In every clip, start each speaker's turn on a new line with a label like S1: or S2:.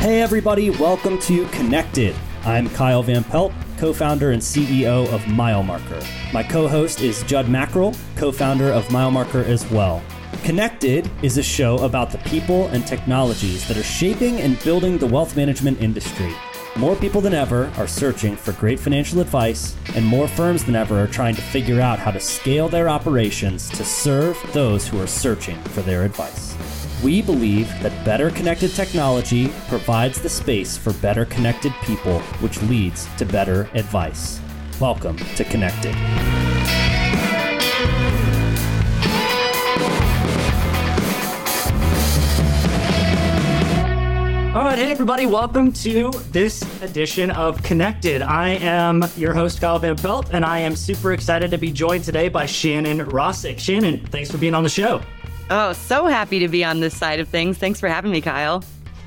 S1: Hey, everybody, welcome to Connected. I'm Kyle Van Pelt, co founder and CEO of MileMarker. My co host is Judd Mackerel, co founder of MileMarker as well. Connected is a show about the people and technologies that are shaping and building the wealth management industry. More people than ever are searching for great financial advice, and more firms than ever are trying to figure out how to scale their operations to serve those who are searching for their advice. We believe that better connected technology provides the space for better connected people, which leads to better advice. Welcome to Connected.
S2: All right, hey everybody, welcome to this edition of Connected. I am your host, Kyle Van Pelt, and I am super excited to be joined today by Shannon Rosic. Shannon, thanks for being on the show.
S3: Oh, so happy to be on this side of things. Thanks for having me, Kyle.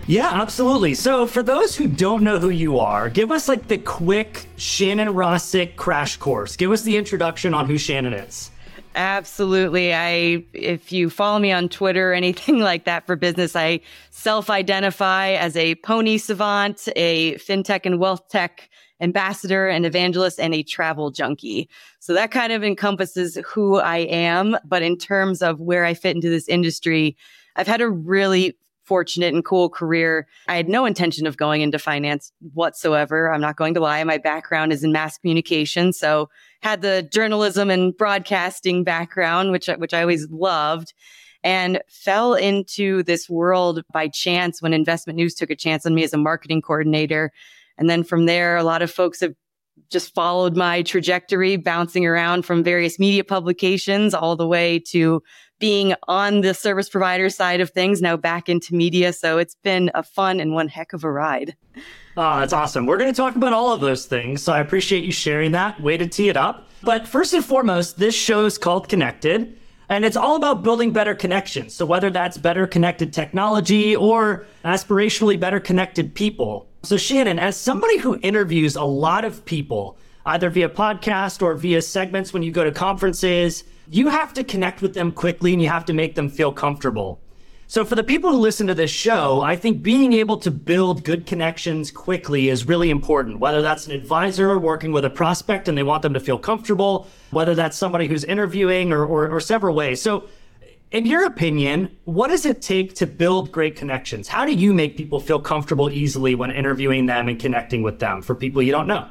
S2: Yeah, absolutely. So, for those who don't know who you are, give us like the quick Shannon Rosic crash course. Give us the introduction on who Shannon is.
S3: Absolutely. I if you follow me on Twitter or anything like that for business, I self-identify as a pony savant, a fintech and wealth tech ambassador and evangelist and a travel junkie. So that kind of encompasses who I am. But in terms of where I fit into this industry, I've had a really fortunate and cool career. I had no intention of going into finance whatsoever. I'm not going to lie. My background is in mass communication. So had the journalism and broadcasting background, which, which I always loved and fell into this world by chance when investment news took a chance on me as a marketing coordinator. And then from there, a lot of folks have just followed my trajectory, bouncing around from various media publications all the way to being on the service provider side of things, now back into media. So it's been a fun and one heck of a ride.
S2: Oh, that's awesome. We're going to talk about all of those things. So I appreciate you sharing that. Way to tee it up. But first and foremost, this show is called Connected. And it's all about building better connections. So whether that's better connected technology or aspirationally better connected people. So, Shannon, as somebody who interviews a lot of people, either via podcast or via segments when you go to conferences, you have to connect with them quickly and you have to make them feel comfortable. So, for the people who listen to this show, I think being able to build good connections quickly is really important. Whether that's an advisor working with a prospect and they want them to feel comfortable, whether that's somebody who's interviewing or, or, or several ways. So, in your opinion, what does it take to build great connections? How do you make people feel comfortable easily when interviewing them and connecting with them for people you don't know?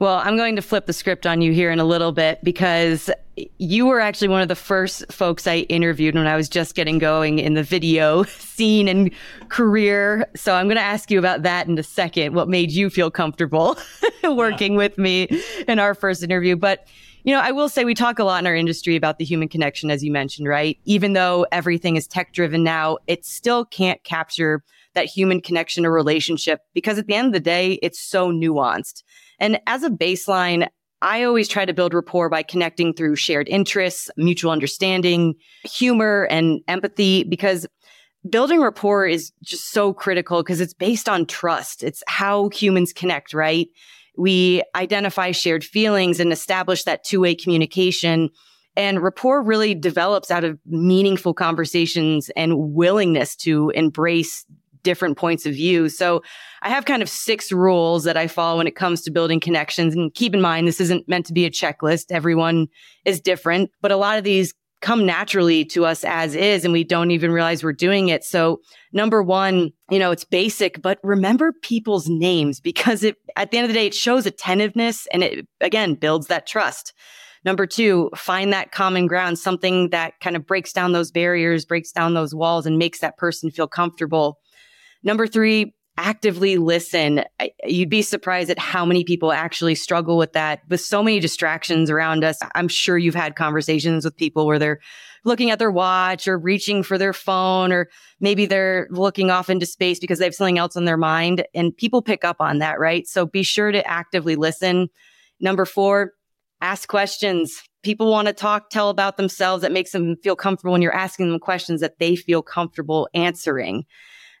S3: Well, I'm going to flip the script on you here in a little bit because you were actually one of the first folks I interviewed when I was just getting going in the video scene and career. So I'm going to ask you about that in a second. What made you feel comfortable working yeah. with me in our first interview? But you know, I will say we talk a lot in our industry about the human connection, as you mentioned, right? Even though everything is tech driven now, it still can't capture that human connection or relationship because at the end of the day, it's so nuanced. And as a baseline, I always try to build rapport by connecting through shared interests, mutual understanding, humor, and empathy because building rapport is just so critical because it's based on trust. It's how humans connect, right? We identify shared feelings and establish that two way communication. And rapport really develops out of meaningful conversations and willingness to embrace different points of view. So I have kind of six rules that I follow when it comes to building connections. And keep in mind, this isn't meant to be a checklist. Everyone is different, but a lot of these come naturally to us as is and we don't even realize we're doing it. So number one, you know, it's basic, but remember people's names because it, at the end of the day, it shows attentiveness and it again builds that trust. Number two, find that common ground, something that kind of breaks down those barriers, breaks down those walls and makes that person feel comfortable. Number three, actively listen. You'd be surprised at how many people actually struggle with that with so many distractions around us. I'm sure you've had conversations with people where they're looking at their watch or reaching for their phone, or maybe they're looking off into space because they have something else on their mind. And people pick up on that, right? So be sure to actively listen. Number four, ask questions. People want to talk, tell about themselves. That makes them feel comfortable when you're asking them questions that they feel comfortable answering.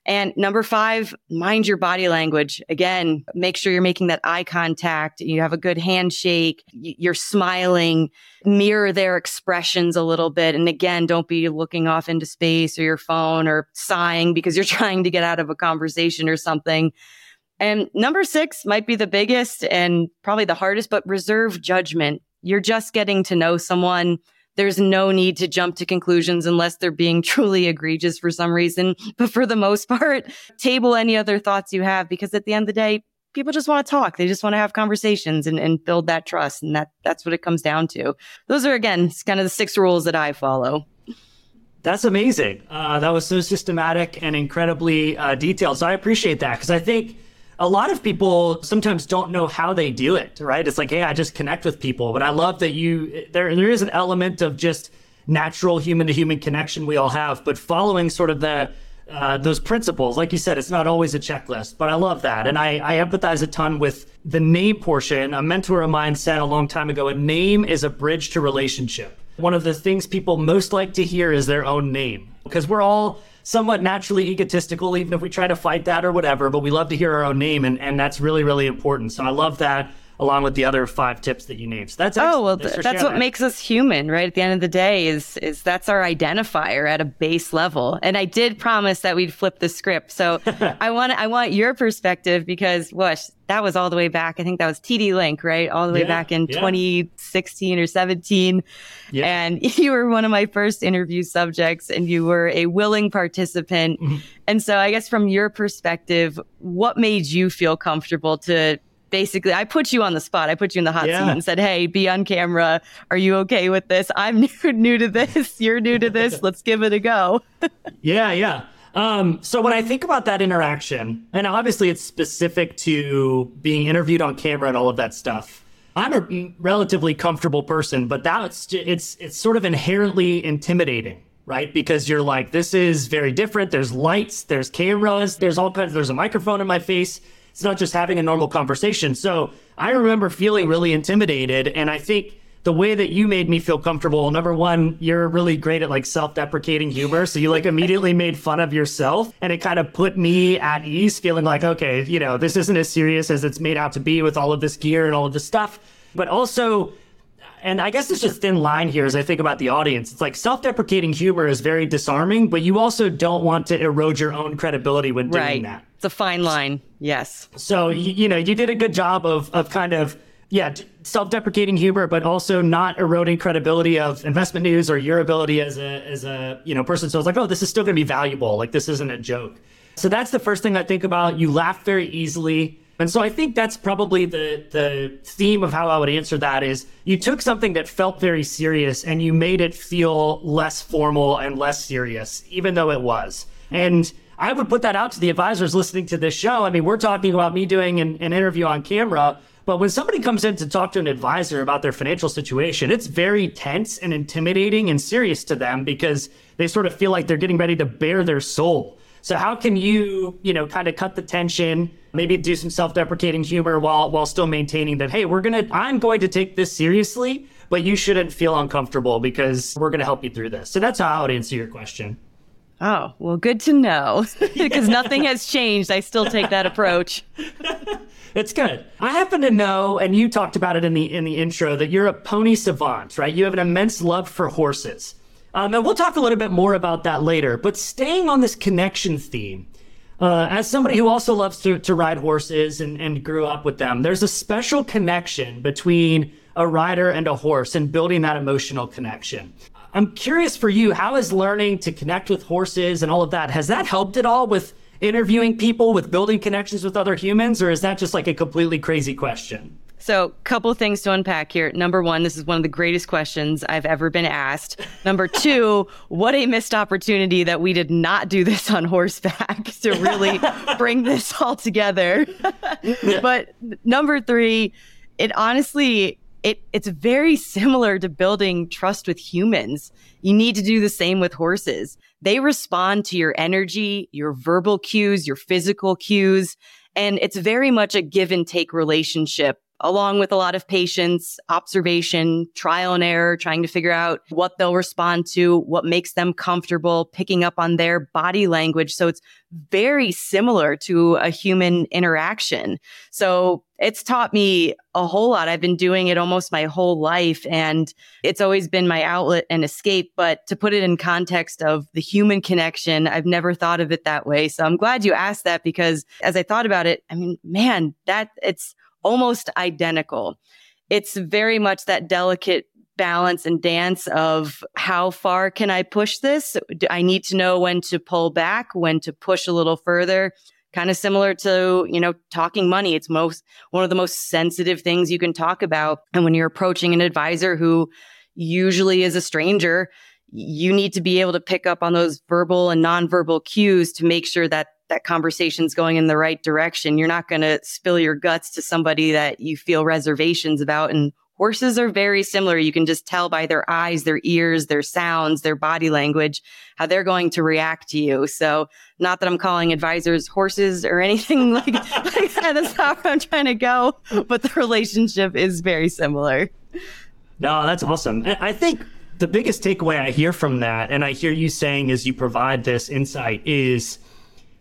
S3: And number five, mind your body language. Again, make sure you're making that eye contact. You have a good handshake. You're smiling. Mirror their expressions a little bit. And again, don't be looking off into space or your phone or sighing because you're trying to get out of a conversation or something. And number six might be the biggest and probably the hardest, but reserve judgment. You're just getting to know someone there's no need to jump to conclusions unless they're being truly egregious for some reason. But for the most part, table any other thoughts you have because at the end of the day, people just want to talk. They just want to have conversations and, and build that trust. And that that's what it comes down to. Those are again kind of the six rules that I follow.
S2: That's amazing. Uh, that was so systematic and incredibly uh, detailed. So I appreciate that because I think a lot of people sometimes don't know how they do it, right? It's like, hey, I just connect with people. But I love that you there there is an element of just natural human to human connection we all have, but following sort of the uh, those principles, like you said, it's not always a checklist, but I love that. And I, I empathize a ton with the name portion. A mentor of mine said a long time ago, a name is a bridge to relationship. One of the things people most like to hear is their own name because we're all somewhat naturally egotistical, even if we try to fight that or whatever, but we love to hear our own name. And, and that's really, really important. So I love that along with the other five tips that you named. So that's
S3: oh well, th- that's what that. makes us human, right? At the end of the day, is is that's our identifier at a base level. And I did promise that we'd flip the script, so I want I want your perspective because what that was all the way back. I think that was TD LINC, right? All the way yeah, back in yeah. 2016 or 17. Yeah. And you were one of my first interview subjects and you were a willing participant. Mm-hmm. And so I guess from your perspective, what made you feel comfortable to basically I put you on the spot. I put you in the hot yeah. seat and said, "Hey, be on camera. Are you okay with this? I'm new, new to this. You're new to this. Let's give it a go."
S2: yeah, yeah. Um, so when I think about that interaction, and obviously it's specific to being interviewed on camera and all of that stuff. I'm a relatively comfortable person, but that's it's it's sort of inherently intimidating, right? Because you're like, this is very different. There's lights, there's cameras, there's all kinds. There's a microphone in my face it's not just having a normal conversation. So I remember feeling really intimidated. And I think the way that you made me feel comfortable, number one, you're really great at like self deprecating humor. So you like immediately made fun of yourself. And it kind of put me at ease, feeling like, okay, you know, this isn't as serious as it's made out to be with all of this gear and all of this stuff. But also, and I guess it's just thin line here as I think about the audience. It's like self-deprecating humor is very disarming, but you also don't want to erode your own credibility when doing
S3: right.
S2: that.
S3: It's a fine line. Yes.
S2: So you, you know, you did a good job of of kind of yeah, self-deprecating humor, but also not eroding credibility of investment news or your ability as a as a you know person. So it's like, oh, this is still going to be valuable. Like this isn't a joke. So that's the first thing I think about. You laugh very easily. And so I think that's probably the the theme of how I would answer that is you took something that felt very serious and you made it feel less formal and less serious, even though it was. And I would put that out to the advisors listening to this show. I mean, we're talking about me doing an, an interview on camera, but when somebody comes in to talk to an advisor about their financial situation, it's very tense and intimidating and serious to them because they sort of feel like they're getting ready to bare their soul. So how can you, you know, kind of cut the tension, maybe do some self-deprecating humor while while still maintaining that, hey, we're gonna I'm going to take this seriously, but you shouldn't feel uncomfortable because we're gonna help you through this. So that's how I would answer your question.
S3: Oh, well, good to know because nothing has changed. I still take that approach.
S2: it's good. I happen to know, and you talked about it in the in the intro, that you're a pony savant, right? You have an immense love for horses. Um, and we'll talk a little bit more about that later. But staying on this connection theme, uh, as somebody who also loves to, to ride horses and, and grew up with them, there's a special connection between a rider and a horse and building that emotional connection. I'm curious for you, how is learning to connect with horses and all of that, has that helped at all with interviewing people, with building connections with other humans, or is that just like a completely crazy question?
S3: So, couple things to unpack here. Number one, this is one of the greatest questions I've ever been asked. Number two, what a missed opportunity that we did not do this on horseback to really bring this all together. But number three, it honestly it, it's very similar to building trust with humans. You need to do the same with horses. They respond to your energy, your verbal cues, your physical cues. And it's very much a give and take relationship along with a lot of patience, observation, trial and error, trying to figure out what they'll respond to, what makes them comfortable, picking up on their body language. So it's very similar to a human interaction. So it's taught me a whole lot. I've been doing it almost my whole life and it's always been my outlet and escape. But to put it in context of the human connection, I've never thought of it that way. So I'm glad you asked that because as I thought about it, I mean, man, that it's almost identical. It's very much that delicate balance and dance of how far can I push this? I need to know when to pull back, when to push a little further. Kind of similar to, you know, talking money. It's most one of the most sensitive things you can talk about. And when you're approaching an advisor who usually is a stranger, you need to be able to pick up on those verbal and nonverbal cues to make sure that that conversation's going in the right direction. You're not going to spill your guts to somebody that you feel reservations about and Horses are very similar. You can just tell by their eyes, their ears, their sounds, their body language, how they're going to react to you. So, not that I'm calling advisors horses or anything like, like that. That's not where I'm trying to go, but the relationship is very similar.
S2: No, that's awesome. I think the biggest takeaway I hear from that, and I hear you saying as you provide this insight, is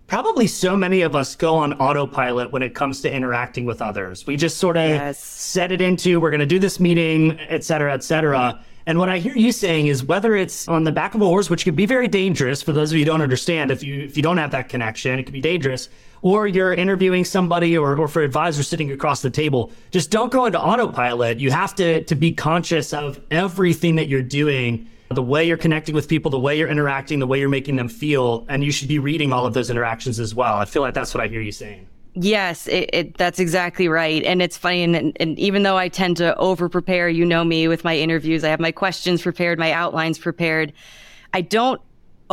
S2: probably so many of us go on autopilot when it comes to interacting with others. We just sort of yes. set it into we're going to do this meeting, et cetera, et cetera. And what I hear you saying is whether it's on the back of a horse, which could be very dangerous for those of you who don't understand, if you if you don't have that connection, it can be dangerous, or you're interviewing somebody or, or for advisors sitting across the table, just don't go into autopilot. You have to to be conscious of everything that you're doing the way you're connecting with people, the way you're interacting, the way you're making them feel. And you should be reading all of those interactions as well. I feel like that's what I hear you saying.
S3: Yes, it, it, that's exactly right. And it's funny. And, and even though I tend to over prepare, you know me with my interviews, I have my questions prepared, my outlines prepared. I don't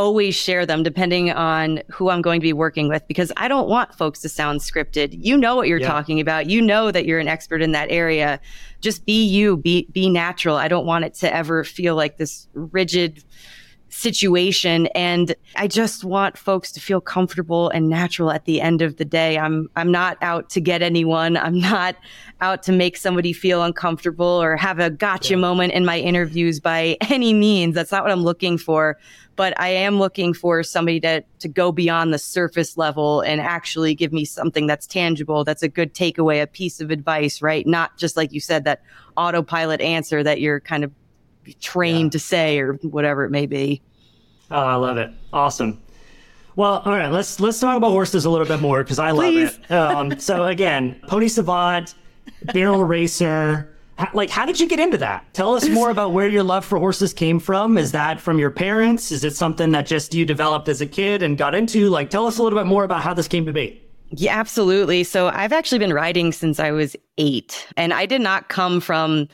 S3: always share them depending on who I'm going to be working with because I don't want folks to sound scripted. You know what you're yeah. talking about. You know that you're an expert in that area. Just be you, be be natural. I don't want it to ever feel like this rigid situation and I just want folks to feel comfortable and natural at the end of the day. I'm I'm not out to get anyone. I'm not out to make somebody feel uncomfortable or have a gotcha yeah. moment in my interviews by any means. That's not what I'm looking for but I am looking for somebody to to go beyond the surface level and actually give me something that's tangible, that's a good takeaway, a piece of advice, right? Not just like you said that autopilot answer that you're kind of trained yeah. to say or whatever it may be.
S2: Oh, I love it. Awesome. Well, all right, let's let's talk about horses a little bit more because I love it. Um, so again, Pony Savant, Barrel Racer, how, like, how did you get into that? Tell us more about where your love for horses came from. Is that from your parents? Is it something that just you developed as a kid and got into? Like, tell us a little bit more about how this came to be.
S3: Yeah, absolutely. So I've actually been riding since I was eight, and I did not come from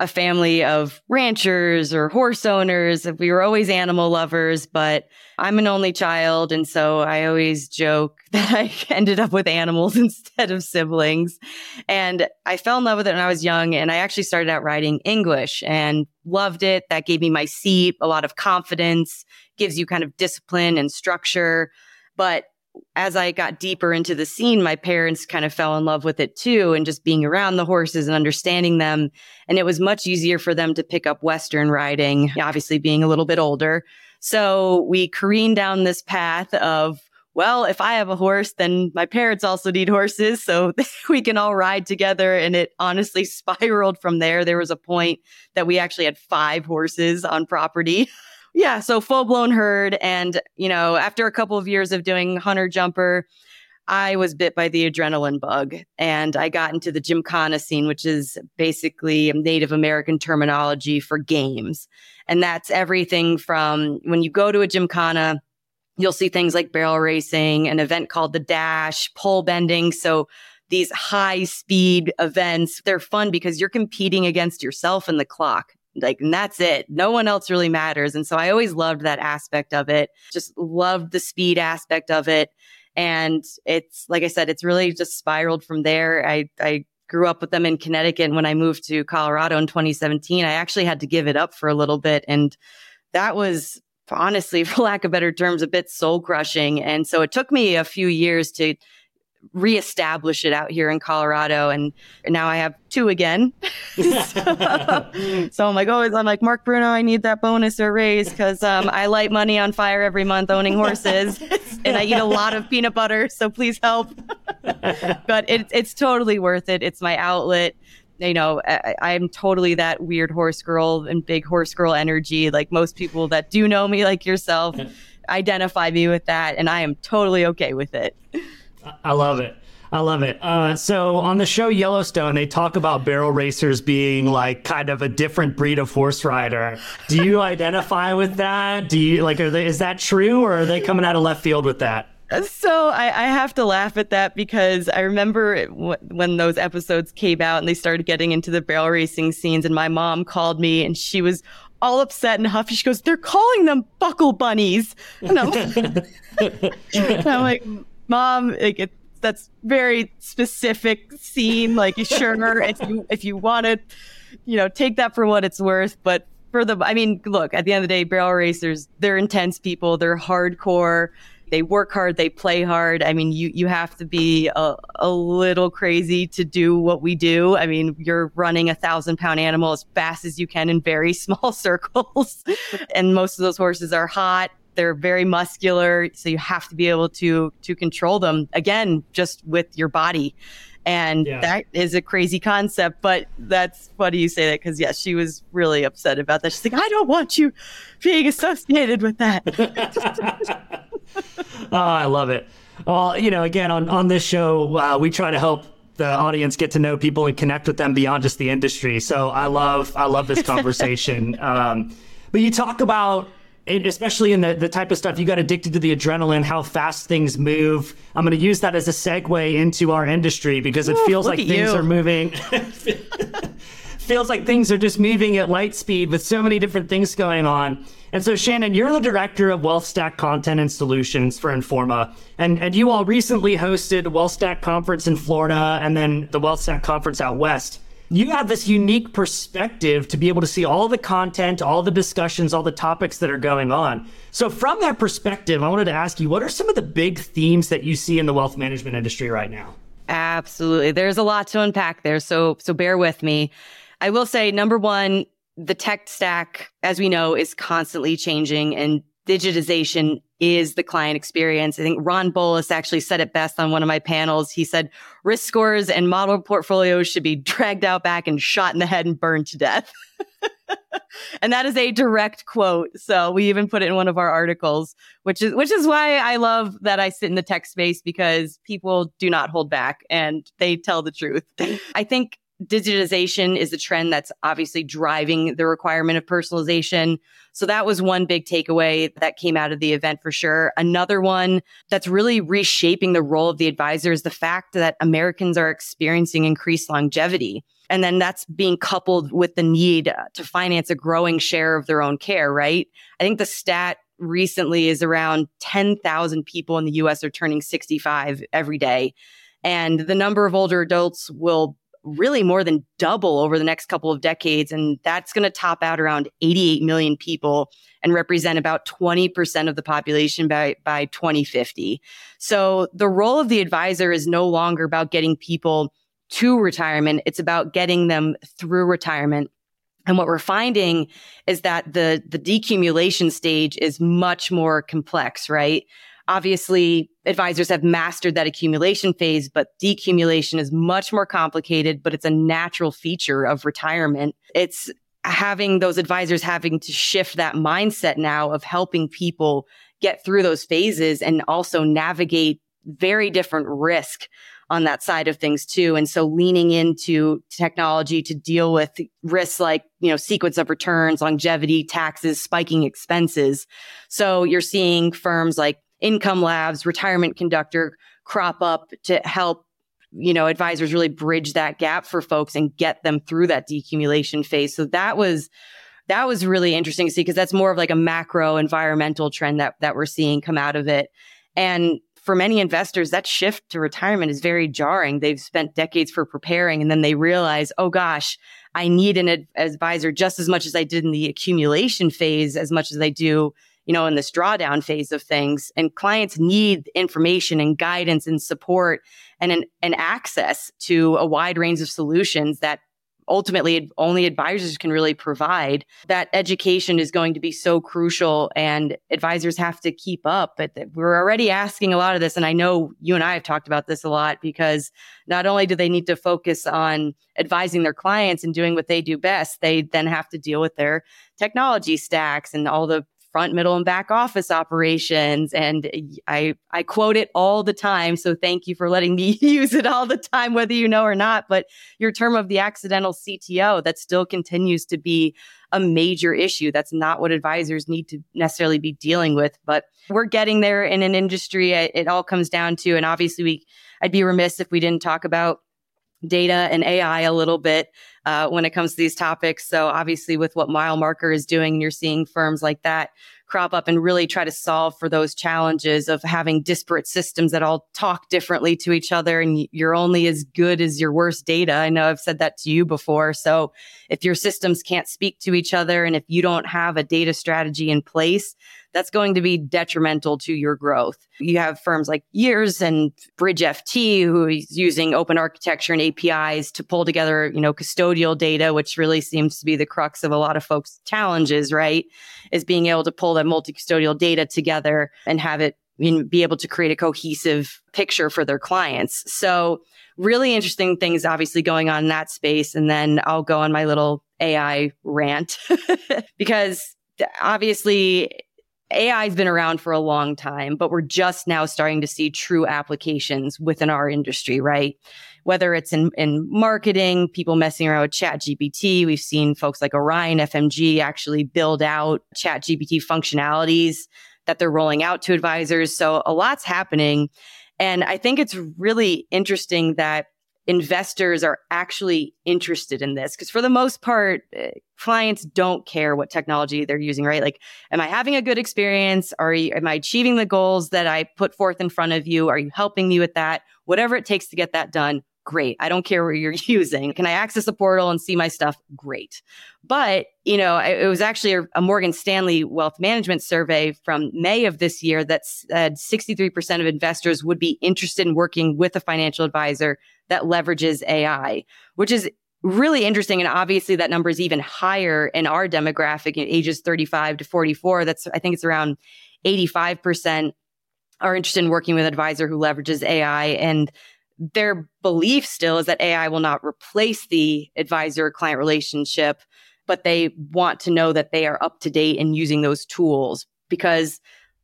S3: a family of ranchers or horse owners. We were always animal lovers, but I'm an only child. And so I always joke that I ended up with animals instead of siblings. And I fell in love with it when I was young. And I actually started out riding English and loved it. That gave me my seat, a lot of confidence, gives you kind of discipline and structure. But as I got deeper into the scene, my parents kind of fell in love with it too, and just being around the horses and understanding them. And it was much easier for them to pick up Western riding, obviously being a little bit older. So we careened down this path of, well, if I have a horse, then my parents also need horses. So we can all ride together. And it honestly spiraled from there. There was a point that we actually had five horses on property. Yeah, so full blown herd. And, you know, after a couple of years of doing hunter jumper, I was bit by the adrenaline bug and I got into the gymkhana scene, which is basically Native American terminology for games. And that's everything from when you go to a gymkhana, you'll see things like barrel racing, an event called the dash, pole bending. So these high speed events, they're fun because you're competing against yourself and the clock. Like, and that's it. No one else really matters. And so I always loved that aspect of it. Just loved the speed aspect of it. And it's, like I said, it's really just spiraled from there. I, I grew up with them in Connecticut. And when I moved to Colorado in 2017, I actually had to give it up for a little bit. And that was honestly, for lack of better terms, a bit soul crushing. And so it took me a few years to reestablish it out here in Colorado. And now I have two again. so, so, I'm like, always, I'm like, Mark Bruno, I need that bonus or raise because um, I light money on fire every month owning horses and I eat a lot of peanut butter. So please help. but it, it's totally worth it. It's my outlet. You know, I, am totally that weird horse girl and big horse girl energy. Like most people that do know me, like yourself, identify me with that. And I am totally okay with it.
S2: I love it. I love it. Uh, so on the show Yellowstone, they talk about barrel racers being like kind of a different breed of horse rider. Do you identify with that? Do you like? Are they, is that true, or are they coming out of left field with that?
S3: So I, I have to laugh at that because I remember w- when those episodes came out and they started getting into the barrel racing scenes, and my mom called me and she was all upset and huffy. She goes, "They're calling them buckle bunnies," and I'm, and I'm like mom, like it, that's very specific scene. Like, sure, if you if you want to, you know, take that for what it's worth. But for the, I mean, look, at the end of the day, barrel racers, they're intense people. They're hardcore. They work hard. They play hard. I mean, you you have to be a, a little crazy to do what we do. I mean, you're running a thousand pound animal as fast as you can in very small circles, and most of those horses are hot they're very muscular, so you have to be able to to control them again just with your body. And yeah. that is a crazy concept, but that's funny you say that because yes, she was really upset about that. She's like, I don't want you being associated with that.
S2: oh, I love it. Well, you know, again on on this show, uh, we try to help the audience get to know people and connect with them beyond just the industry. So I love I love this conversation. um, but you talk about especially in the, the type of stuff you got addicted to the adrenaline, how fast things move. I'm going to use that as a segue into our industry because it Ooh, feels like things you. are moving. feels like things are just moving at light speed with so many different things going on. And so, Shannon, you're the director of WealthStack Content and Solutions for Informa. And, and you all recently hosted WealthStack conference in Florida and then the WealthStack conference out west you have this unique perspective to be able to see all the content, all the discussions, all the topics that are going on. So, from that perspective, I wanted to ask you what are some of the big themes that you see in the wealth management industry right now?
S3: Absolutely. There's a lot to unpack there. So, so bear with me. I will say, number one, the tech stack, as we know, is constantly changing and digitization is the client experience. I think Ron Bolus actually said it best on one of my panels. He said risk scores and model portfolios should be dragged out back and shot in the head and burned to death. and that is a direct quote. So we even put it in one of our articles, which is which is why I love that I sit in the tech space because people do not hold back and they tell the truth. I think digitization is a trend that's obviously driving the requirement of personalization. So that was one big takeaway that came out of the event for sure. Another one that's really reshaping the role of the advisor is the fact that Americans are experiencing increased longevity. And then that's being coupled with the need to finance a growing share of their own care, right? I think the stat recently is around 10,000 people in the US are turning 65 every day. And the number of older adults will really more than double over the next couple of decades. And that's going to top out around 88 million people and represent about 20% of the population by, by 2050. So the role of the advisor is no longer about getting people to retirement. It's about getting them through retirement. And what we're finding is that the, the decumulation stage is much more complex, right? Obviously, advisors have mastered that accumulation phase, but decumulation is much more complicated, but it's a natural feature of retirement. It's having those advisors having to shift that mindset now of helping people get through those phases and also navigate very different risk on that side of things too. And so leaning into technology to deal with risks like, you know, sequence of returns, longevity, taxes, spiking expenses. So you're seeing firms like income labs, retirement conductor crop up to help you know advisors really bridge that gap for folks and get them through that decumulation phase. So that was that was really interesting to see because that's more of like a macro environmental trend that that we're seeing come out of it. And for many investors that shift to retirement is very jarring. They've spent decades for preparing and then they realize oh gosh i need an ad- advisor just as much as i did in the accumulation phase as much as i do you know, in this drawdown phase of things. And clients need information and guidance and support and an, an access to a wide range of solutions that ultimately only advisors can really provide. That education is going to be so crucial and advisors have to keep up. But we're already asking a lot of this. And I know you and I have talked about this a lot because not only do they need to focus on advising their clients and doing what they do best, they then have to deal with their technology stacks and all the front, middle, and back office operations. And I, I quote it all the time. So thank you for letting me use it all the time, whether you know or not. But your term of the accidental CTO, that still continues to be a major issue. That's not what advisors need to necessarily be dealing with, but we're getting there in an industry. It, all comes down to, and obviously we, I'd be remiss if we didn't talk about data and AI a little bit uh, when it comes to these topics. So obviously, with what Mile Marker is doing, you're seeing firms like that crop up and really try to solve for those challenges of having disparate systems that all talk differently to each other and you're only as good as your worst data. I know I've said that to you before. So if your systems can't speak to each other and if you don't have a data strategy in place, that's going to be detrimental to your growth. You have firms like Years and BridgeFT who is using open architecture and APIs to pull together, you know, custodial data, which really seems to be the crux of a lot of folks' challenges, right? Is being able to pull that multi-custodial data together and have it be able to create a cohesive picture for their clients. So really interesting things obviously going on in that space. And then I'll go on my little AI rant because obviously AI has been around for a long time, but we're just now starting to see true applications within our industry, right? Whether it's in, in marketing, people messing around with ChatGPT. We've seen folks like Orion FMG actually build out ChatGPT functionalities that they're rolling out to advisors. So a lot's happening. And I think it's really interesting that investors are actually interested in this because for the most part eh, clients don't care what technology they're using right? Like am i having a good experience? Are you am i achieving the goals that i put forth in front of you? Are you helping me with that? Whatever it takes to get that done great. I don't care what you're using. Can i access a portal and see my stuff? Great. But you know it was actually a, a morgan stanley wealth management survey from may of this year that said 63% of investors would be interested in working with a financial advisor that leverages AI, which is really interesting. And obviously that number is even higher in our demographic in ages 35 to 44. That's, I think it's around 85% are interested in working with an advisor who leverages AI. And their belief still is that AI will not replace the advisor client relationship, but they want to know that they are up to date and using those tools because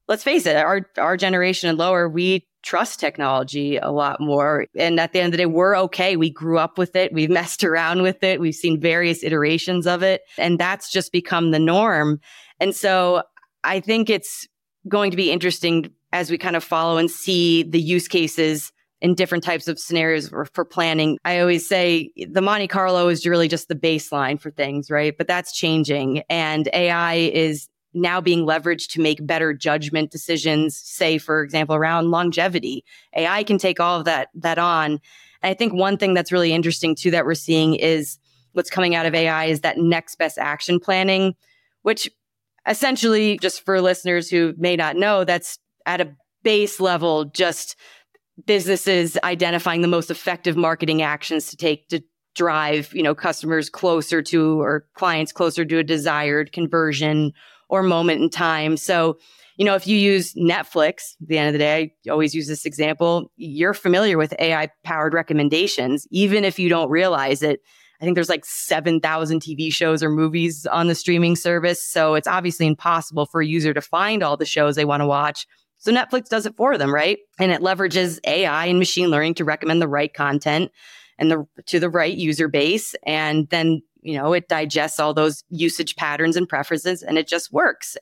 S3: let's face it, our, our generation and lower, we trust technology a lot more. And at the end of the day, we're okay. We grew up with it. We've messed around with it. We've seen various iterations of it. And that's just become the norm. And so I think it's going to be interesting as we kind of follow and see the use cases in different types of scenarios for, for, planning. I always say the Monte Carlo is really just the baseline for things, right? But that's changing and AI is now being leveraged to make better judgment decisions, say, for example, around longevity. AI can take all of that, that on. And I think one thing that's really interesting too that we're seeing is what's coming out of AI is that next best action planning, which essentially, just for listeners who may not know, that's at a base level, just businesses identifying the most effective marketing actions to take to drive, you know, customers closer to or clients closer to a desired conversion or moment in time. So, you know, if you use Netflix, at the end of the day, I always use this example, you're familiar with AI powered recommendations, even if you don't realize it. I think there's like 7,000 TV shows or movies on the streaming service. So it's obviously impossible for a user to find all the shows they want to watch. So Netflix does it for them, right? And it leverages AI and machine learning to recommend the right content and the to the right user base and then you know, it digests all those usage patterns and preferences and it just works.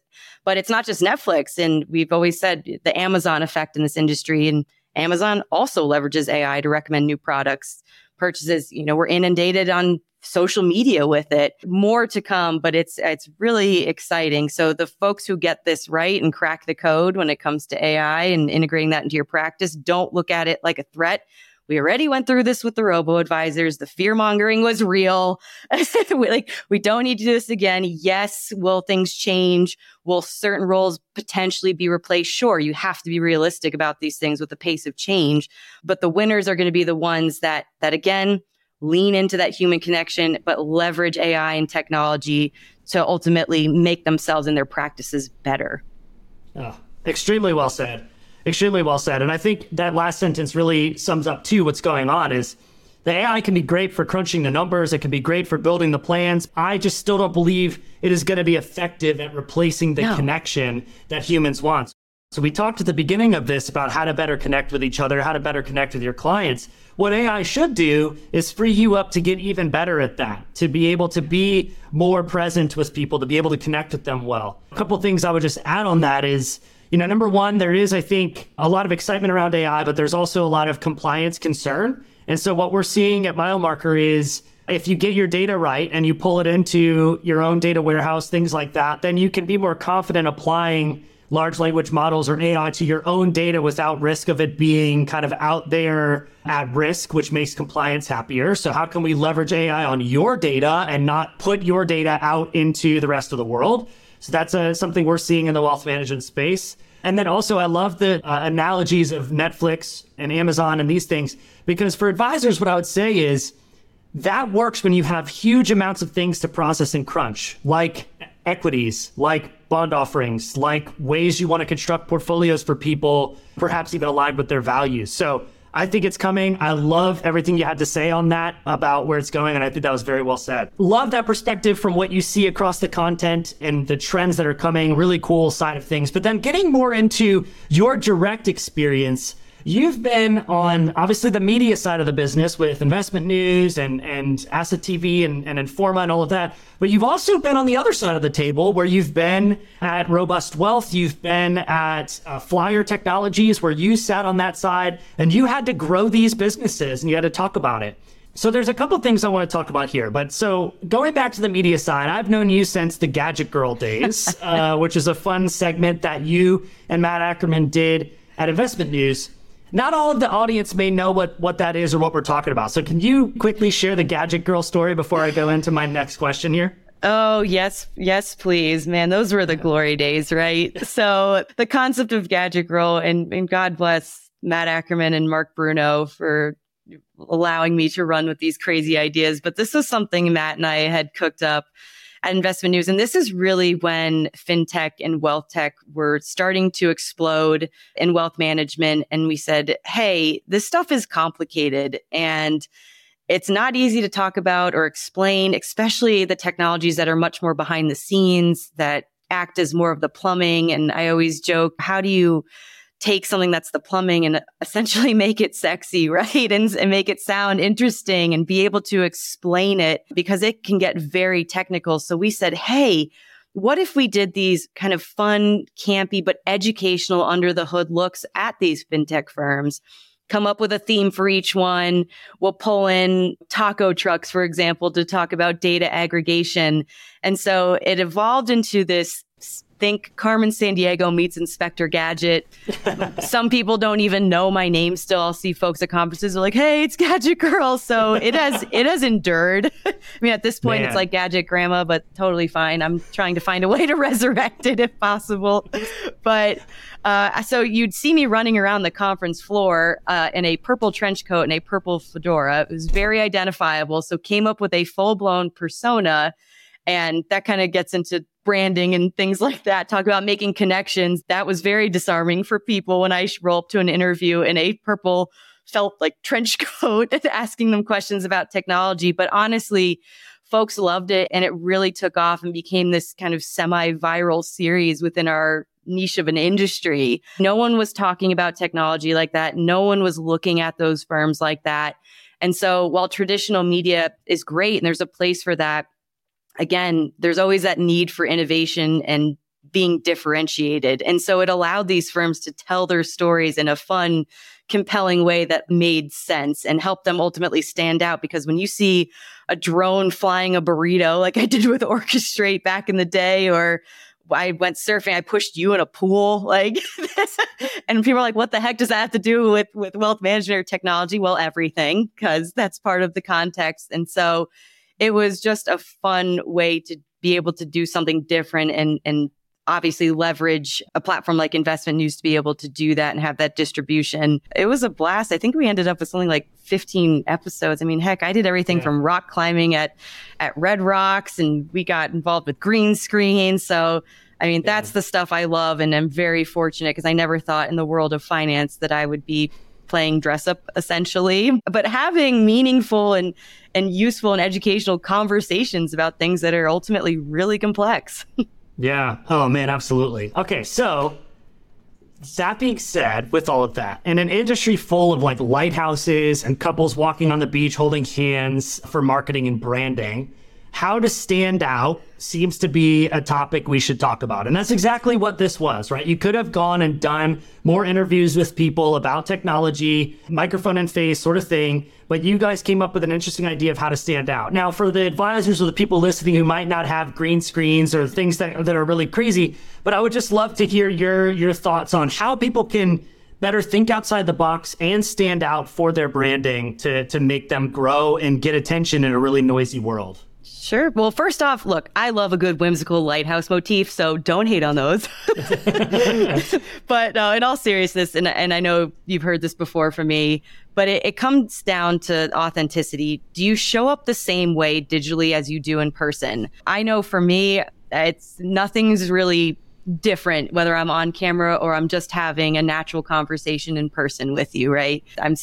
S3: But it's not just Netflix. And we've always said the Amazon effect in this industry and Amazon also leverages AI to recommend new products, purchases. You know, we're inundated on social media with it. More to come, but it's it's really exciting. So the folks who get this right and crack the code when it comes to AI and integrating that into your practice, don't look at it like a threat we already went through this with the robo advisors. The fear mongering was real. we, like, we don't need to do this again. Yes. Will things change? Will certain roles potentially be replaced? Sure. You have to be realistic about these things with the pace of change, but the winners are going to be the ones that, that again, lean into that human connection, but leverage AI and technology to ultimately make themselves and their practices better.
S2: Oh, extremely well said. Extremely well said. And I think that last sentence really sums up too what's going on is the AI can be great for crunching the numbers. It can be great for building the plans. I just still don't believe it is going to be effective at replacing the no. connection that humans want. So we talked at the beginning of this about how to better connect with each other, how to better connect with your clients. What AI should do is free you up to get even better at that, to be able to be more present with people, to be able to connect with them well. A couple things I would just add on that is, you know, number one, there is, I think, a lot of excitement around AI, but there's also a lot of compliance concern. And so what we're seeing at MileMarker is if you get your data right and you pull it into your own data warehouse, things like that, then you can be more confident applying large language models or AI to your own data without risk of it being kind of out there at risk, which makes compliance happier. So how can we leverage AI on your data and not put your data out into the rest of the world? So that's uh, something we're seeing in the wealth management space. And then also, I love the uh, analogies of Netflix and Amazon and these things, because for advisors, what I would say is that works when you have huge amounts of things to process and crunch, like equities, like bond offerings, like ways you want to construct portfolios for people, perhaps even aligned with their values. So I think it's coming. I love everything you had to say on that about where it's going. And I think that was very well said. Love that perspective from what you see across the content and the trends that are coming. Really cool side of things. But then getting more into your direct experience You've been on obviously the media side of the business with investment news and, and asset TV and, and Informa and all of that. But you've also been on the other side of the table where you've been at Robust Wealth, you've been at uh, Flyer Technologies, where you sat on that side and you had to grow these businesses and you had to talk about it. So there's a couple things I want to talk about here. But so going back to the media side, I've known you since the Gadget Girl days, uh, which is a fun segment that you and Matt Ackerman did at Investment News not all of the audience may know what, what that is or what we're talking about. So can you quickly share the Gadget Girl story before I go into my next question here?
S3: Oh, yes, yes, please. Man, those were the glory days, right? so the concept of Gadget Girl, and, and God bless Matt Ackerman and Mark Bruno for allowing me to run with these crazy ideas. But this was something Matt and I had cooked up at Investment News. And this is really when fintech and wealth tech were starting to explode in wealth management. And we said, hey, this stuff is complicated and it's not easy to talk about or explain, especially the technologies that are much more behind the scenes that act as more of the plumbing. And I always joke, how do you take something that's the plumbing and essentially make it sexy, right? And, and, make it sound interesting and be able to explain it because it can get very technical. So we said, hey, what if we did these kind of fun, campy, but educational under the hood looks at these fintech firms? Come up with a theme for each one. We'll pull in taco trucks, for example, to talk about data aggregation. And so it evolved into this think Carmen Sandiego meets Inspector Gadget. Some people don't even know my name still. I'll see folks at conferences are like, "Hey, it's Gadget Girl." So it has it has endured. I mean, at this point, Man. it's like Gadget Grandma, but totally fine. I'm trying to find a way to resurrect it if possible. But uh, so you'd see me running around the conference floor uh, in a purple trench coat and a purple fedora. It was very identifiable. So came up with a full blown persona. And that kind of gets into branding and things like that, talk about making connections. That was very disarming for people when I roll up to an interview in a purple felt like trench coat asking them questions about technology. But honestly, folks loved it and it really took off and became this kind of semi viral series within our niche of an industry. No one was talking about technology like that. No one was looking at those firms like that. And so while traditional media is great and there's a place for that, again, there's always that need for innovation and being differentiated. And so it allowed these firms to tell their stories in a fun, compelling way that made sense and helped them ultimately stand out. Because when you see a drone flying a burrito, like I did with Orchestrate back in the day, or I went surfing. I pushed you in a pool, like, and people are like, "What the heck does that have to do with with wealth management or technology?" Well, everything, because that's part of the context. And so, it was just a fun way to be able to do something different and and obviously leverage a platform like investment news to be able to do that and have that distribution. It was a blast. I think we ended up with something like 15 episodes. I mean, heck, I did everything yeah. from rock climbing at, at Red Rocks and we got involved with green screen. So, I mean, yeah. that's the stuff I love. And I'm very fortunate because I never thought in the world of finance that I would be playing dress up essentially, but having meaningful and, and useful and educational conversations about things that are ultimately really complex.
S2: Yeah. Oh man, absolutely. Okay, so that being said, with all of that, in an industry full of like lighthouses and couples walking on the beach holding hands for marketing and branding, how to stand out seems to be a topic we should talk about. And that's exactly what this was, right? You could have gone and done more interviews with people about technology, microphone and face sort of thing, but you guys came up with an interesting idea of how to stand out. Now, for the advisors or the people listening who might not have green screens or things that, that are really crazy, but I would just love to hear your your thoughts on how people can better think outside the box and stand out for their branding to to make them grow and get attention in a really noisy world.
S3: Sure. Well, first off, look, I love a good whimsical lighthouse motif, so don't hate on those. but uh, in all seriousness, and, and I know you've heard this before from me, but it, it comes down to authenticity. Do you show up the same way digitally as you do in person? I know for me, it's nothing's really different whether I'm on camera or I'm just having a natural conversation in person with you, right? I'm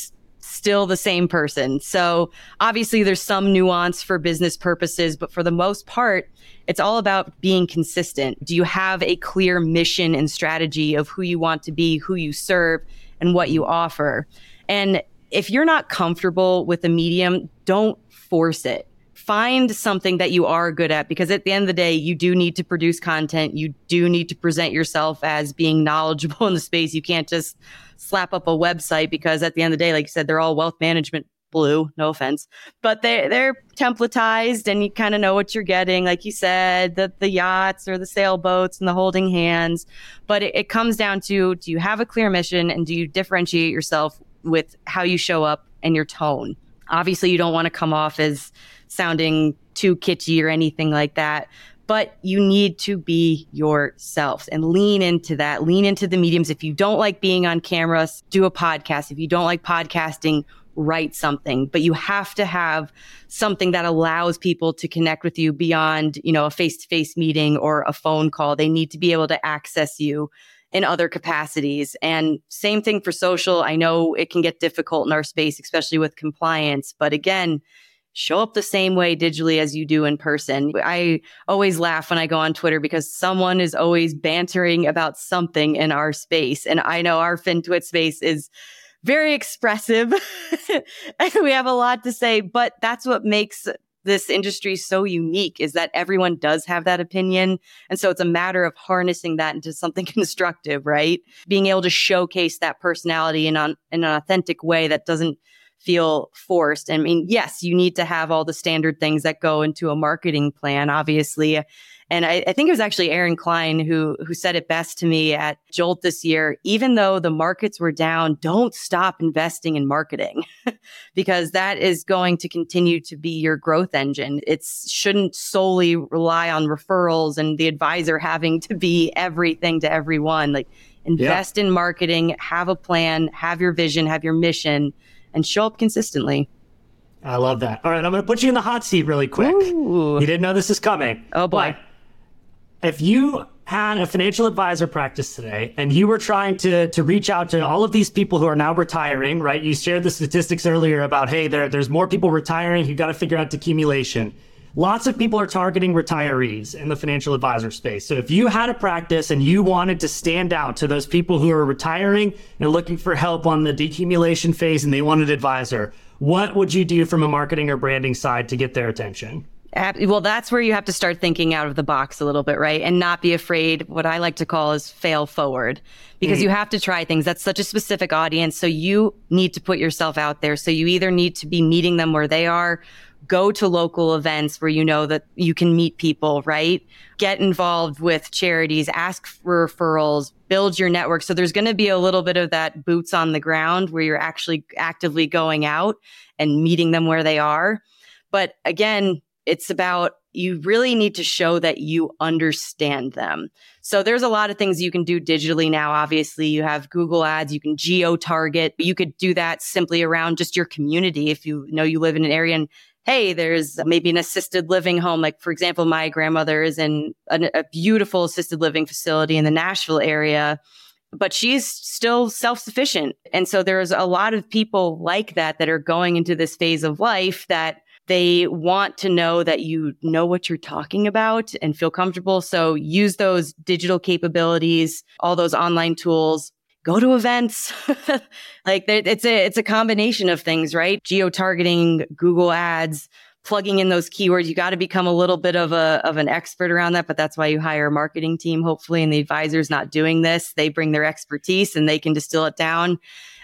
S3: still the same person. So obviously there's some nuance for business purposes, but for the most part, it's all about being consistent. Do you have a clear mission and strategy of who you want to be, who you serve, and what you offer? And if you're not comfortable with the medium, don't force it. Find something that you are good at because at the end of the day, you do need to produce content. You do need to present yourself as being knowledgeable in the space. You can't just slap up a website because at the end of the day, like you said, they're all wealth management blue, no offense, but they they're templatized and you kind of know what you're getting. Like you said, the, the yachts or the sailboats and the holding hands. But it, it comes down to, do you have a clear mission and do you differentiate yourself with how you show up and your tone? Obviously, you don't want to come off as sounding too kitschy or anything like that but you need to be yourself and lean into that. Lean into the mediums. If you don't like being on cameras, do a podcast. If you don't like podcasting, write something, but you have to have something that allows people to connect with you beyond, you know, a face to face meeting or a phone call. They need to be able to access you in other capacities. And same thing for social. I know it can get difficult in our space, especially with compliance, but again, show up the same way digitally as you do in person. I always laugh when I go on Twitter because someone is always bantering about something in our space. And I know our FinTwit space is very expressive. we have a lot to say, but that's what makes this industry so unique is that everyone does have that opinion. And so it's a matter of harnessing that into something constructive, right? Being able to showcase that personality in, on, in an authentic way that doesn't feel forced. I mean, yes, you need to have all the standard things that go into a marketing plan, obviously. And I, I, think it was actually Aaron Klein who who said it best to me at Jolt this year. Even though the markets were down, don't stop investing in marketing because that is going to continue to be your growth engine. It shouldn't solely rely on referrals and the advisor having to be everything to everyone. Like invest yeah. in marketing, have a plan, have your vision, have your mission and show up consistently.
S2: I love that. All right, I'm going to put you in the hot seat really quick. Ooh. You didn't know this is coming.
S3: Oh boy.
S2: But if you had a financial advisor practice today and you were trying to to reach out to all of these people who are now retiring, right? You shared the statistics earlier about hey, there, there's more people retiring, you got to figure out accumulation. Lots of people are targeting retirees in the financial advisor space. So if you had a practice and you wanted to stand out to those people who are retiring and looking for help on the decumulation phase and they want an advisor, what would you do from a marketing or branding side to get their attention?
S3: Well, that's where you have to start thinking out of the box a little bit, right? And not be afraid, what I like to call is fail forward, because mm. you have to try things. That's such a specific audience. So you need to put yourself out there. So you either need to be meeting them where they are go to local events where you know that you can meet people, right? Get involved with charities, ask for referrals, build your network. So there's going to be a little bit of that boots on the ground where you're actually actively going out and meeting them where they are. But again, it's about you really need to show that you understand them. So there's a lot of things you can do digitally now. Obviously, you have Google ads, you can geo target. You could do that simply around just your community. If you know you live in an area and hey, there's maybe an assisted living home. Like, for example, my grandmother is in a, a beautiful assisted living facility in the Nashville area but she's still self sufficient. And so there's a lot of people like that that are going into this phase of life that they want to know that you know what you're talking about and feel comfortable. So use those digital capabilities, all those online tools. Go to events. like it's a it's a combination of things, right? Geo targeting, Google Ads, plugging in those keywords. You got to become a little bit of a of an expert around that, but that's why you hire a marketing team, hopefully, and the advisor's not doing this. They bring their expertise and they can distill it down.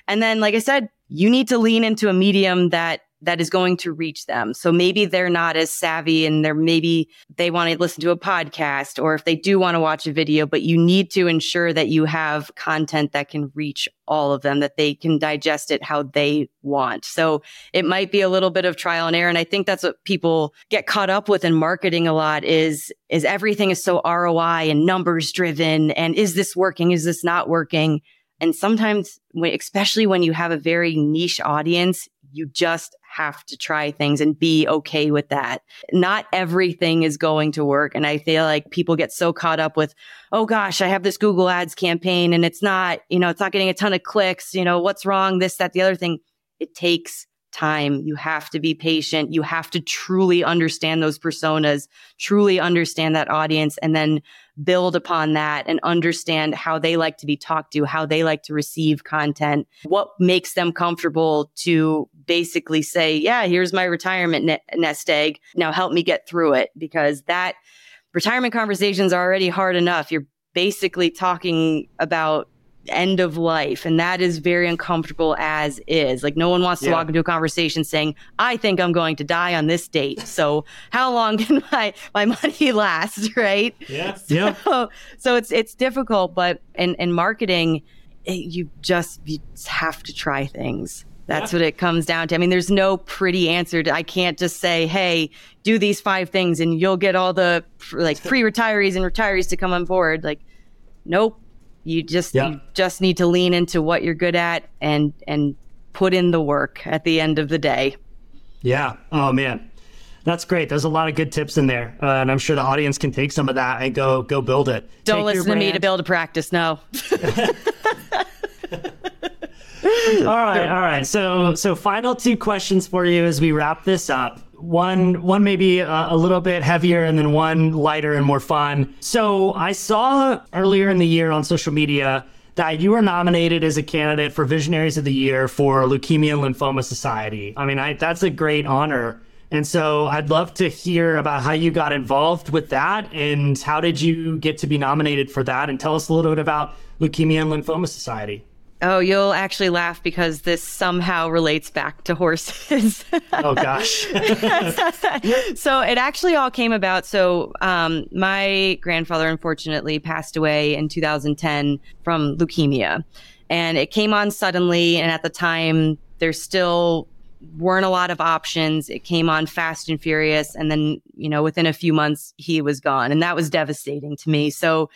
S3: And then, like I said, you need to lean into a medium that that is going to reach them. So maybe they're not as savvy and they're maybe they want to listen to a podcast or if they do want to watch a video, but you need to ensure that you have content that can reach all of them, that they can digest it how they want. So it might be a little bit of trial and error. And I think that's what people get caught up with in marketing a lot is, is everything is so ROI and numbers driven. And is this working? Is this not working? And sometimes, especially when you have a very niche audience, you just have to try things and be okay with that. Not everything is going to work. And I feel like people get so caught up with, oh gosh, I have this Google ads campaign and it's not, you know, it's not getting a ton of clicks. You know, what's wrong? This, that, the other thing. It takes time. You have to be patient. You have to truly understand those personas, truly understand that audience, and then build upon that and understand how they like to be talked to, how they like to receive content, what makes them comfortable to basically say, yeah, here's my retirement ne- nest egg. Now help me get through it because that retirement conversations are already hard enough. You're basically talking about end of life. And that is very uncomfortable as is. Like no one wants to yeah. walk into a conversation saying, I think I'm going to die on this date. So how long can my, my money last? Right.
S2: Yeah. So, yeah.
S3: so it's, it's difficult, but in, in marketing, it, you just, you have to try things. That's yeah. what it comes down to. I mean, there's no pretty answer. To, I can't just say, "Hey, do these five things, and you'll get all the like pre-retirees and retirees to come on board." Like, nope. You just yeah. you just need to lean into what you're good at and and put in the work at the end of the day.
S2: Yeah. Oh man. That's great. There's a lot of good tips in there, uh, and I'm sure the audience can take some of that and go go build it.
S3: Don't take listen to me to build a practice. No.
S2: all right, all right. So, so final two questions for you as we wrap this up one one maybe a, uh, a, little bit heavier and then one lighter and more fun. So I saw earlier in the year on social media that you were nominated as a candidate for Visionaries of the Year for Leukemia and Lymphoma Society. I mean, I, that's a great honor. And so I'd love to hear about how you got involved with that and how did you get to be nominated for that and tell us a little bit about Leukemia and Lymphoma Society.
S3: Oh, you'll actually laugh because this somehow relates back to horses.
S2: oh gosh.
S3: so it actually all came about. So um, my grandfather unfortunately passed away in 2010 from leukemia, and it came on suddenly. And at the time, there still weren't a lot of options. It came on fast and furious, and then you know within a few months he was gone, and that was devastating to me. So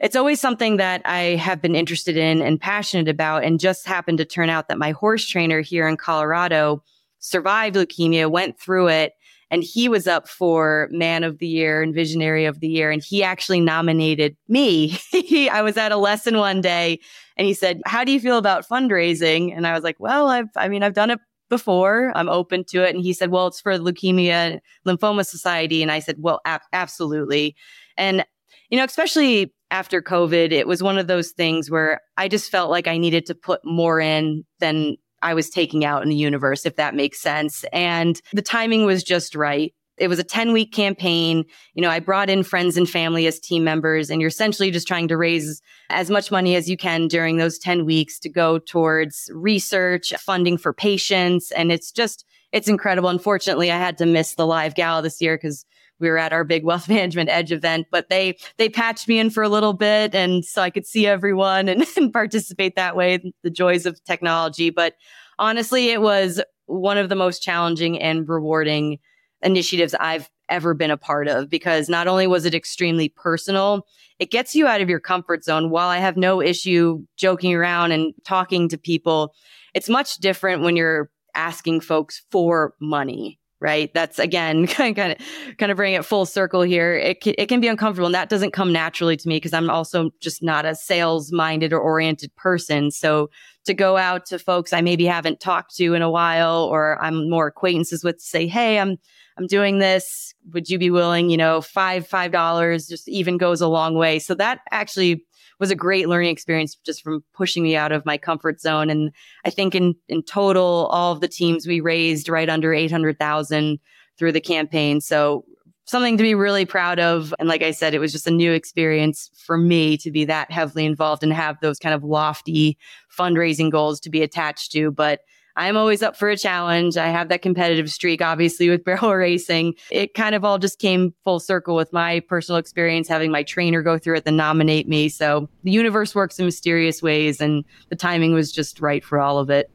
S3: it's always something that I have been interested in and passionate about, and just happened to turn out that my horse trainer here in Colorado survived leukemia, went through it, and he was up for Man of the Year and Visionary of the Year, and he actually nominated me. I was at a lesson one day, and he said, "How do you feel about fundraising?" And I was like, "Well, I've, I mean, I've done it." Before I'm open to it. And he said, Well, it's for the Leukemia Lymphoma Society. And I said, Well, ab- absolutely. And, you know, especially after COVID, it was one of those things where I just felt like I needed to put more in than I was taking out in the universe, if that makes sense. And the timing was just right. It was a 10 week campaign. You know, I brought in friends and family as team members, and you're essentially just trying to raise as much money as you can during those 10 weeks to go towards research, funding for patients. And it's just, it's incredible. Unfortunately, I had to miss the live gala this year because we were at our big wealth management edge event, but they, they patched me in for a little bit. And so I could see everyone and, and participate that way, the joys of technology. But honestly, it was one of the most challenging and rewarding initiatives I've ever been a part of because not only was it extremely personal, it gets you out of your comfort zone. While I have no issue joking around and talking to people, it's much different when you're asking folks for money right? That's again kind of kind of bring it full circle here. It can, it can be uncomfortable, and that doesn't come naturally to me because I'm also just not a sales minded or oriented person. So to go out to folks I maybe haven't talked to in a while, or I'm more acquaintances with, say, hey, I'm I'm doing this. Would you be willing? You know, five five dollars just even goes a long way. So that actually was a great learning experience just from pushing me out of my comfort zone. And I think in, in total, all of the teams we raised right under 800,000 through the campaign. So something to be really proud of. And like I said, it was just a new experience for me to be that heavily involved and have those kind of lofty fundraising goals to be attached to. But I'm always up for a challenge. I have that competitive streak, obviously, with barrel racing. It kind of all just came full circle with my personal experience, having my trainer go through it, then nominate me. So the universe works in mysterious ways, and the timing was just right for all of it.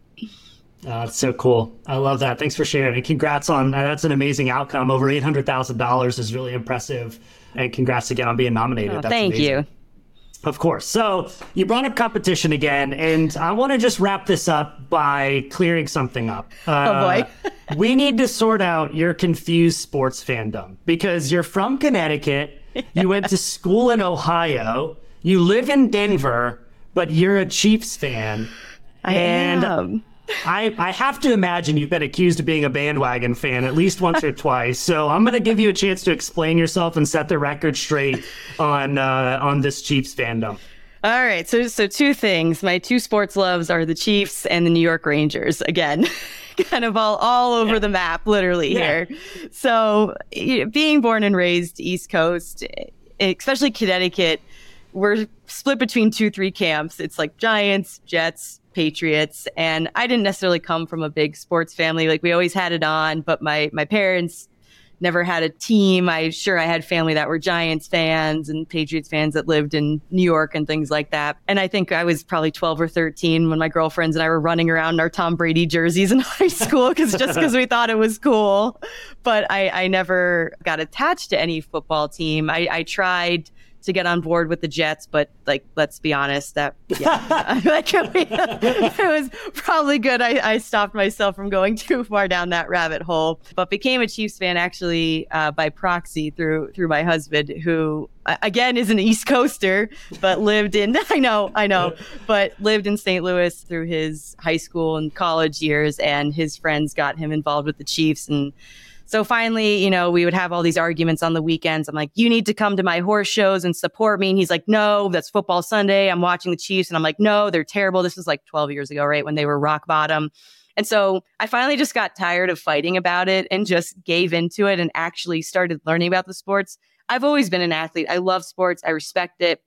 S2: Uh, that's so cool. I love that. Thanks for sharing. And Congrats on uh, that's an amazing outcome. Over eight hundred thousand dollars is really impressive, and congrats again on being nominated.
S3: Oh, thank amazing. you.
S2: Of course. So you brought up competition again, and I want to just wrap this up by clearing something up.
S3: Uh, oh boy.
S2: we need to sort out your confused sports fandom because you're from Connecticut, you went to school in Ohio, you live in Denver, but you're a Chiefs fan.
S3: I and am.
S2: I, I have to imagine you've been accused of being a bandwagon fan at least once or twice. So I'm going to give you a chance to explain yourself and set the record straight on uh, on this Chiefs fandom.
S3: All right, so so two things. My two sports loves are the Chiefs and the New York Rangers. Again, kind of all all over yeah. the map, literally yeah. here. So, being born and raised East Coast, especially Connecticut, we're split between two, three camps. It's like Giants, Jets, Patriots. And I didn't necessarily come from a big sports family. Like we always had it on, but my my parents never had a team. I sure I had family that were Giants fans and Patriots fans that lived in New York and things like that. And I think I was probably 12 or 13 when my girlfriends and I were running around in our Tom Brady jerseys in high school because just because we thought it was cool. But I, I never got attached to any football team. I, I tried to get on board with the Jets, but like, let's be honest, that yeah, like, it was probably good. I, I stopped myself from going too far down that rabbit hole, but became a Chiefs fan actually uh, by proxy through through my husband, who again is an East Coaster, but lived in I know I know, but lived in St. Louis through his high school and college years, and his friends got him involved with the Chiefs and so finally, you know, we would have all these arguments on the weekends. I'm like, you need to come to my horse shows and support me. And he's like, no, that's football Sunday. I'm watching the Chiefs. And I'm like, no, they're terrible. This was like 12 years ago, right? When they were rock bottom. And so I finally just got tired of fighting about it and just gave into it and actually started learning about the sports. I've always been an athlete. I love sports. I respect it.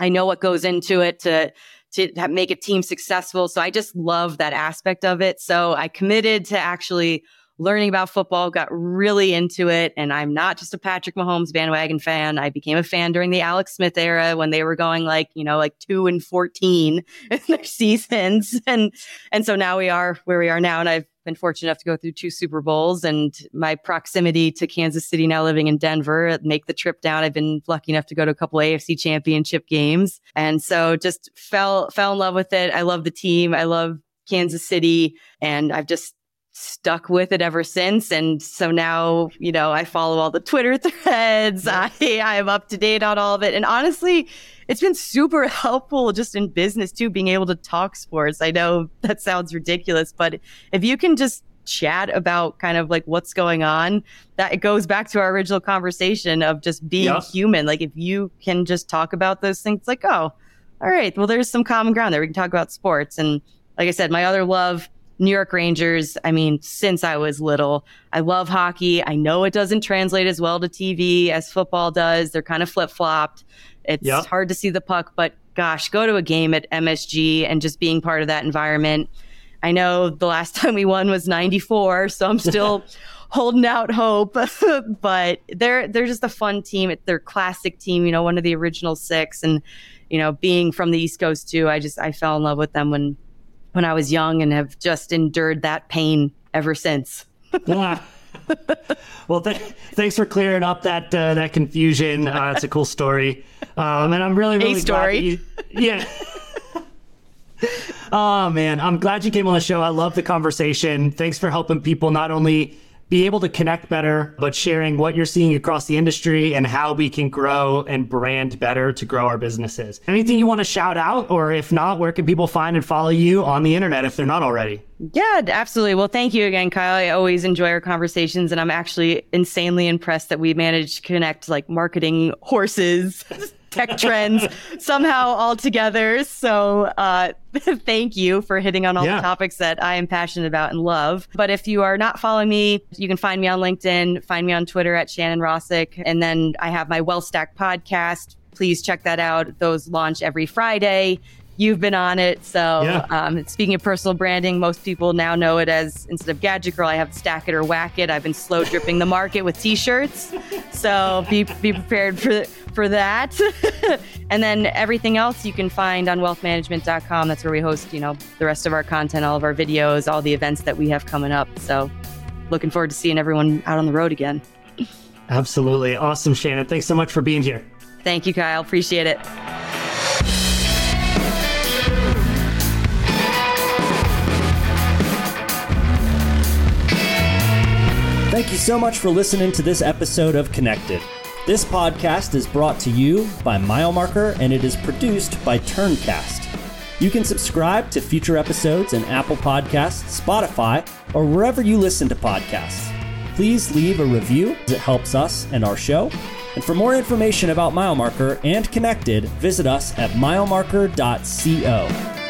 S3: I know what goes into it to to make a team successful. So I just love that aspect of it. So I committed to actually learning about football, got really into it. And I'm not just a Patrick Mahomes bandwagon fan. I became a fan during the Alex Smith era when they were going like, you know, like two and 14 in their seasons. And, and so now we are where we are now. And I've been fortunate enough to go through two Super Bowls and my proximity to Kansas City now living in Denver, make the trip down. I've been lucky enough to go to a couple AFC championship games. And so just fell, fell in love with it. I love the team. I love Kansas City and I've just stuck with it ever since. And so now, you know, I follow all the Twitter threads. I, I am up to date on all of it. And honestly, it's been super helpful just in business too, being able to talk sports. I know that sounds ridiculous, but if you can just chat about kind of like what's going on, that it goes back to our original conversation of just being yeah. human. Like if you can just talk about those things, like, oh, all right, well, there's some common ground there. We can talk about sports. And like I said, my other love New York Rangers, I mean, since I was little, I love hockey. I know it doesn't translate as well to TV as football does. They're kind of flip flopped. It's yep. hard to see the puck, but gosh, go to a game at MSG and just being part of that environment. I know the last time we won was 94, so I'm still holding out hope. but they're they're just a fun team. They're classic team, you know, one of the original six. And, you know, being from the East Coast too, I just I fell in love with them when when I was young and have just endured that pain ever since. yeah.
S2: well, th- thanks for clearing up that uh, that confusion. Uh, it's a cool story, um, and I'm really really
S3: a story.
S2: You, yeah. oh man, I'm glad you came on the show. I love the conversation. Thanks for helping people not only be able to connect better, but sharing what you're seeing across the industry and how we can grow and brand better to grow our businesses. Anything you want to shout out, or if not, where can people find and follow you on the internet if they're not already?
S3: Yeah, absolutely. Well, thank you again, Kyle. I always enjoy our conversations, and I'm actually insanely impressed that we managed to connect like marketing horses. tech trends somehow all together. So uh, thank you for hitting on all yeah. the topics that I am passionate about and love. But if you are not following me, you can find me on LinkedIn, find me on Twitter at Shannon Rosic. And then I have my Wealthstack podcast. Please check that out. Those launch every Friday you've been on it. So, yeah. um, speaking of personal branding, most people now know it as instead of Gadget Girl, I have Stack It or Whack It. I've been slow dripping the market with T-shirts. So be be prepared for for that. and then everything else you can find on wealthmanagement.com. That's where we host, you know, the rest of our content, all of our videos, all the events that we have coming up. So, looking forward to seeing everyone out on the road again.
S2: Absolutely. Awesome, Shannon. Thanks so much for being here.
S3: Thank you, Kyle. Appreciate it.
S1: Thank you so much for listening to this episode of Connected. This podcast is brought to you by MileMarker and it is produced by Turncast. You can subscribe to future episodes in Apple Podcasts, Spotify, or wherever you listen to podcasts. Please leave a review, it helps us and our show. And for more information about MileMarker and Connected, visit us at milemarker.co.